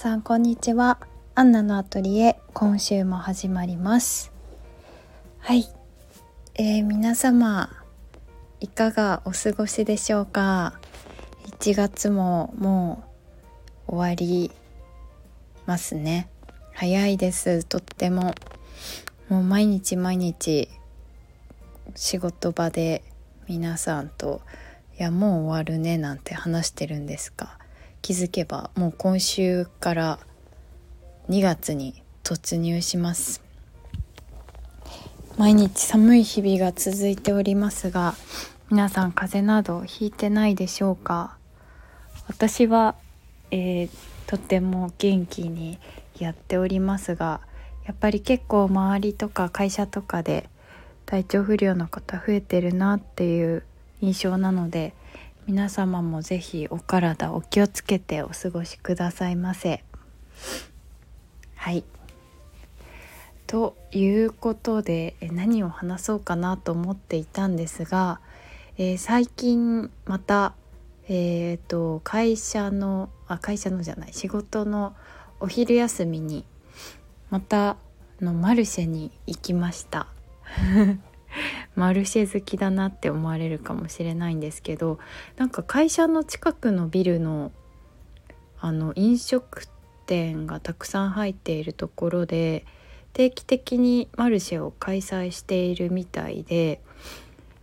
さんこんにちは。アンナのアトリエ今週も始まります。はい、えー、皆様いかがお過ごしでしょうか？1月ももう終わりますね。早いです。とっても。もう毎日毎日仕事場で皆さんと「いやもう終わるね」なんて話してるんですが気づけばもう今週から2月に突入します。毎日寒い日々が続いておりますが皆さん風邪などひいてないでしょうか？私は、えー、とても元気にやっておりますがやっぱり結構周りとか会社とかで体調不良の方増えてるなっていう印象なので皆様もぜひお体お気をつけてお過ごしくださいませ。はいということで何を話そうかなと思っていたんですが、えー、最近また、えーと、会社のあ会社のじゃない仕事のお昼休みにまたのマルシェに行きました。マルシェ好きだなって思われるかもしれないんですけどなんか会社の近くのビルのあの飲食店がたくさん入っているところで定期的にマルシェを開催しているみたいで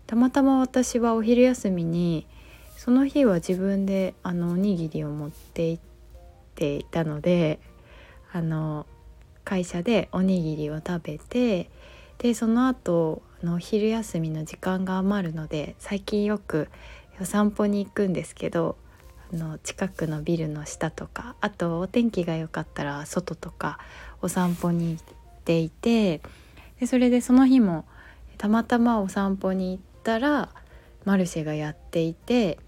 たまたま私はお昼休みにその日は自分であのおにぎりを持って行っていたのであの会社でおにぎりを食べてでその後の昼休みの時間が余るので最近よくお散歩に行くんですけどあの近くのビルの下とかあとお天気が良かったら外とかお散歩に行っていてでそれでその日もたまたまお散歩に行ったらマルシェがやっていて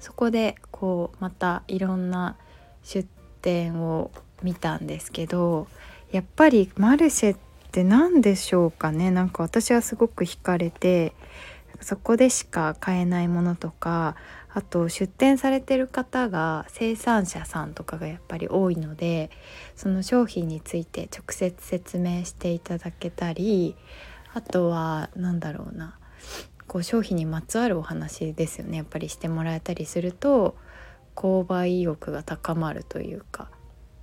そこでこうまたいろんな出店を見たんですけどやっぱりマルシェってって何でしょうかね。なんか私はすごく惹かれてそこでしか買えないものとかあと出店されてる方が生産者さんとかがやっぱり多いのでその商品について直接説明していただけたりあとは何だろうなこう商品にまつわるお話ですよね。やっぱりしてもらえたりすると購買意欲が高まるというか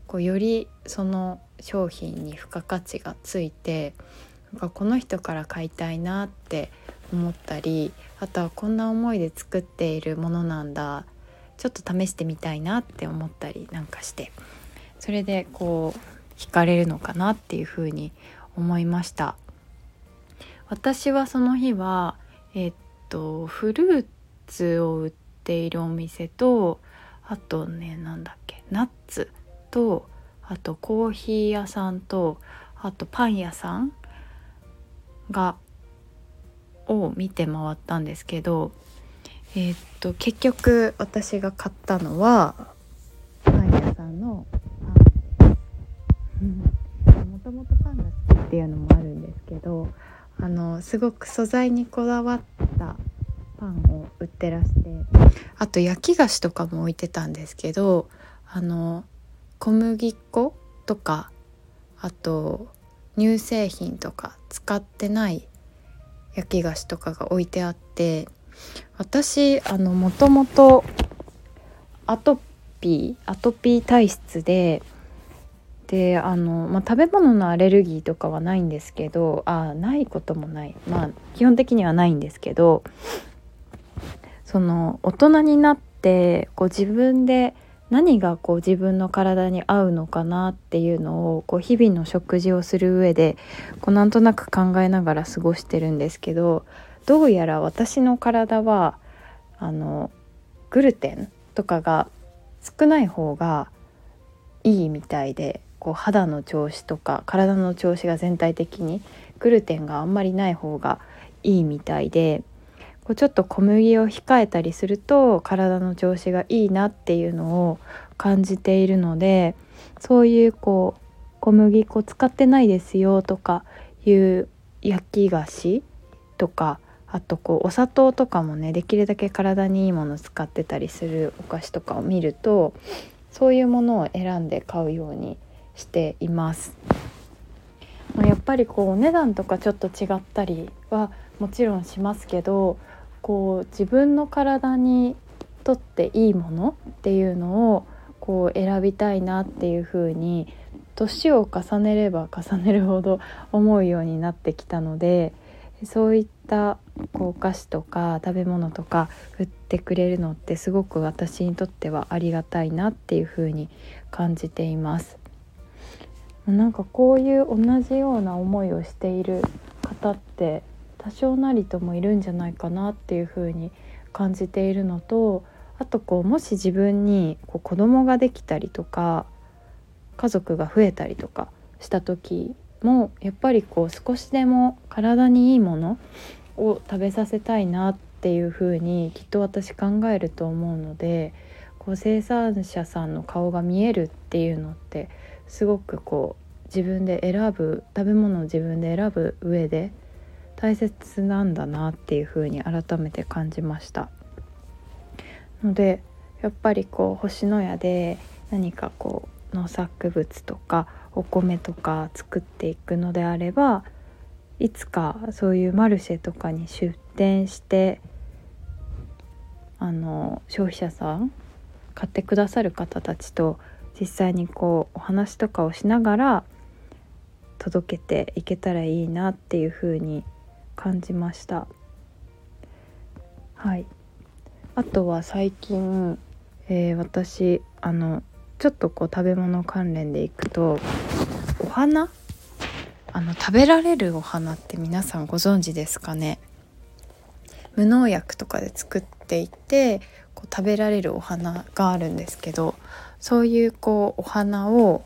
こうよりその商品に付加価値がついてなんかこの人から買いたいなって思ったりあとはこんな思いで作っているものなんだちょっと試してみたいなって思ったりなんかしてそれでこう惹かれるのかなっていうふうに思いました。私はその日はえっとフルーツを売っているお店とあとねなんだっけナッツとあとコーヒー屋さんとあとパン屋さんがを見て回ったんですけどえー、っと結局私が買ったのはパン屋さんのパンですもともとパンが好きっていうのもあるんですけどあのすごく素材にこだわったパンを売ってらしてあと焼き菓子とかも置いてたんですけどあの小麦粉とかあと乳製品とか使ってない焼き菓子とかが置いてあって私あのもともとアトピーアトピー体質でであの、まあ、食べ物のアレルギーとかはないんですけどあないこともない。まあ基本的にはないんですけどその大人になってこう自分で何がこう自分の体に合うのかなっていうのをこう日々の食事をする上でこうなんとなく考えながら過ごしてるんですけどどうやら私の体はあのグルテンとかが少ない方がいいみたいでこう肌の調子とか体の調子が全体的にグルテンがあんまりない方がいいみたいでこうちょっと小麦を控えたりすると体の調子がいいなっていうのを感じているのでそういうこう小麦粉使ってないですよとかいう焼き菓子とかあとこうお砂糖とかもねできるだけ体にいいもの使ってたりするお菓子とかを見るとそういうものを選んで買うようにしています。やっぱりこうお値段とかちょっと違ったりはもちろんしますけどこう自分の体にとっていいものっていうのをこう選びたいなっていうふうに年を重ねれば重ねるほど思うようになってきたのでそういったこうお菓子とか食べ物とか売ってくれるのってすごく私にとってはありがたいなっていうふうに感じています。なんかこういう同じような思いをしている方って多少なりともいるんじゃないかなっていうふうに感じているのとあとこうもし自分にこう子供ができたりとか家族が増えたりとかした時もやっぱりこう少しでも体にいいものを食べさせたいなっていうふうにきっと私考えると思うのでこう生産者さんの顔が見えるっていうのってすごくこう自分で選ぶ食べ物を自分で選ぶ上で大切なんだなっていうふうに改めて感じました。のでやっぱりこう星のやで何かこう農作物とかお米とか作っていくのであればいつかそういうマルシェとかに出店してあの消費者さん買ってくださる方たちと実際にこうお話とかをしながら届けていけたらいいなっていうふうに感じました。はい。あとは最近、えー、私あのちょっとこう食べ物関連でいくとお花？あの食べられるお花って皆さんご存知ですかね？無農薬とかで作っていてこう食べられるお花があるんですけどそういうこうお花を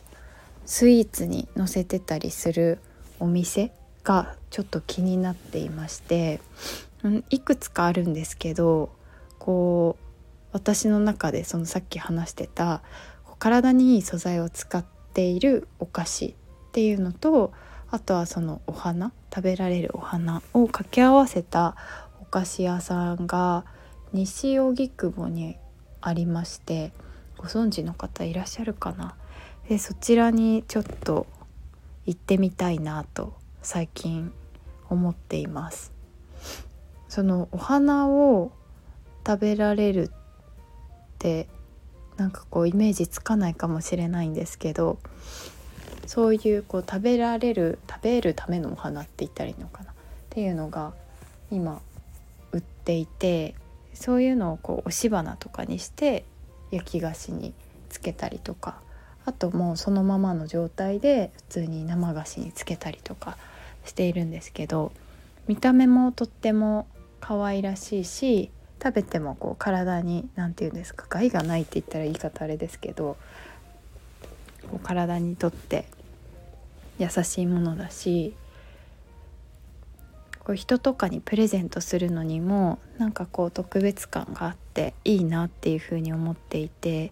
スイーツにのせてたりするお店がちょっと気になっていまして、いくつかあるんですけどこう私の中でそのさっき話してた体にいい素材を使っているお菓子っていうのとあとはそのお花食べられるお花を掛け合わせたお菓子屋さんが西荻窪にありましてご存知の方いらっしゃるかな？でそちらにちょっと行ってみたいなと最近思っています。そのお花を食べられるってなんかこうイメージつかないかもしれないんですけどそういうこう食べられる食べるためのお花って言ったらいいのかな。っていうのが今売っていてそういうのをこう押し花とかにして焼き菓子につけたりとかあともうそのままの状態で普通に生菓子につけたりとかしているんですけど見た目もとっても可愛らしいし食べてもこう体に何て言うんですか害がないって言ったら言い方あれですけどこう体にとって優しいものだしこう人とかにプレゼントするのにもなんかこう特別感があっていいなっていうふうに思っていて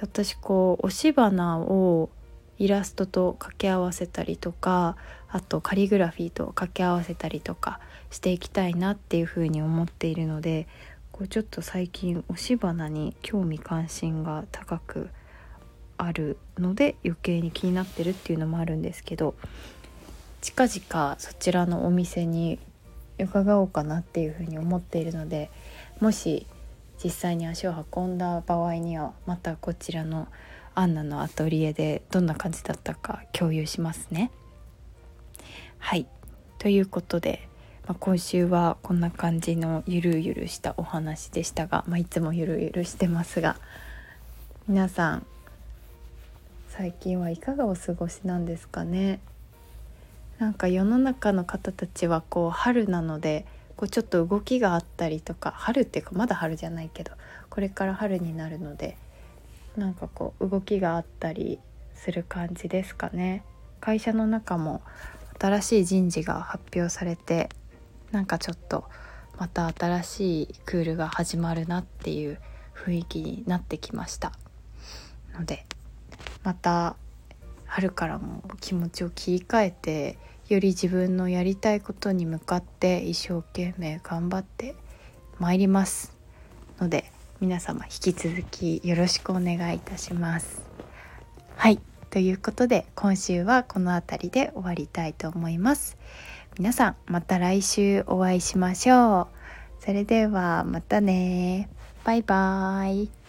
私こう押し花をイラストと掛け合わせたりとかあとカリグラフィーと掛け合わせたりとかしていきたいなっていうふうに思っているのでこうちょっと最近押し花に興味関心が高くあるので余計に気になってるっていうのもあるんですけど近々そちらのお店に伺おうかなっていうふうに思っているのでもし実際に足を運んだ場合にはまたこちらのアンナのアトリエでどんな感じだったか共有しますね。はいということでまあ、今週はこんな感じのゆるゆるしたお話でしたが、まあ、いつもゆるゆるしてますが皆さん最近はいかがお過ごしなんですかね？なんか世の中の方たちはこう春なのでこうちょっと動きがあったりとか春っていうかまだ春じゃないけどこれから春になるのでなんかこう動きがあったりする感じですかね。会社の中も新しい人事が発表されてなんかちょっとまた新しいクールが始まるなっていう雰囲気になってきました。のでまた春からも気持ちを切り替えてより自分のやりたいことに向かって一生懸命頑張ってまいりますので皆様引き続きよろしくお願いいたします。はいということで今週はこの辺りで終わりたいと思います。皆さんまた来週お会いしましょう。それではまたね。バイバーイ。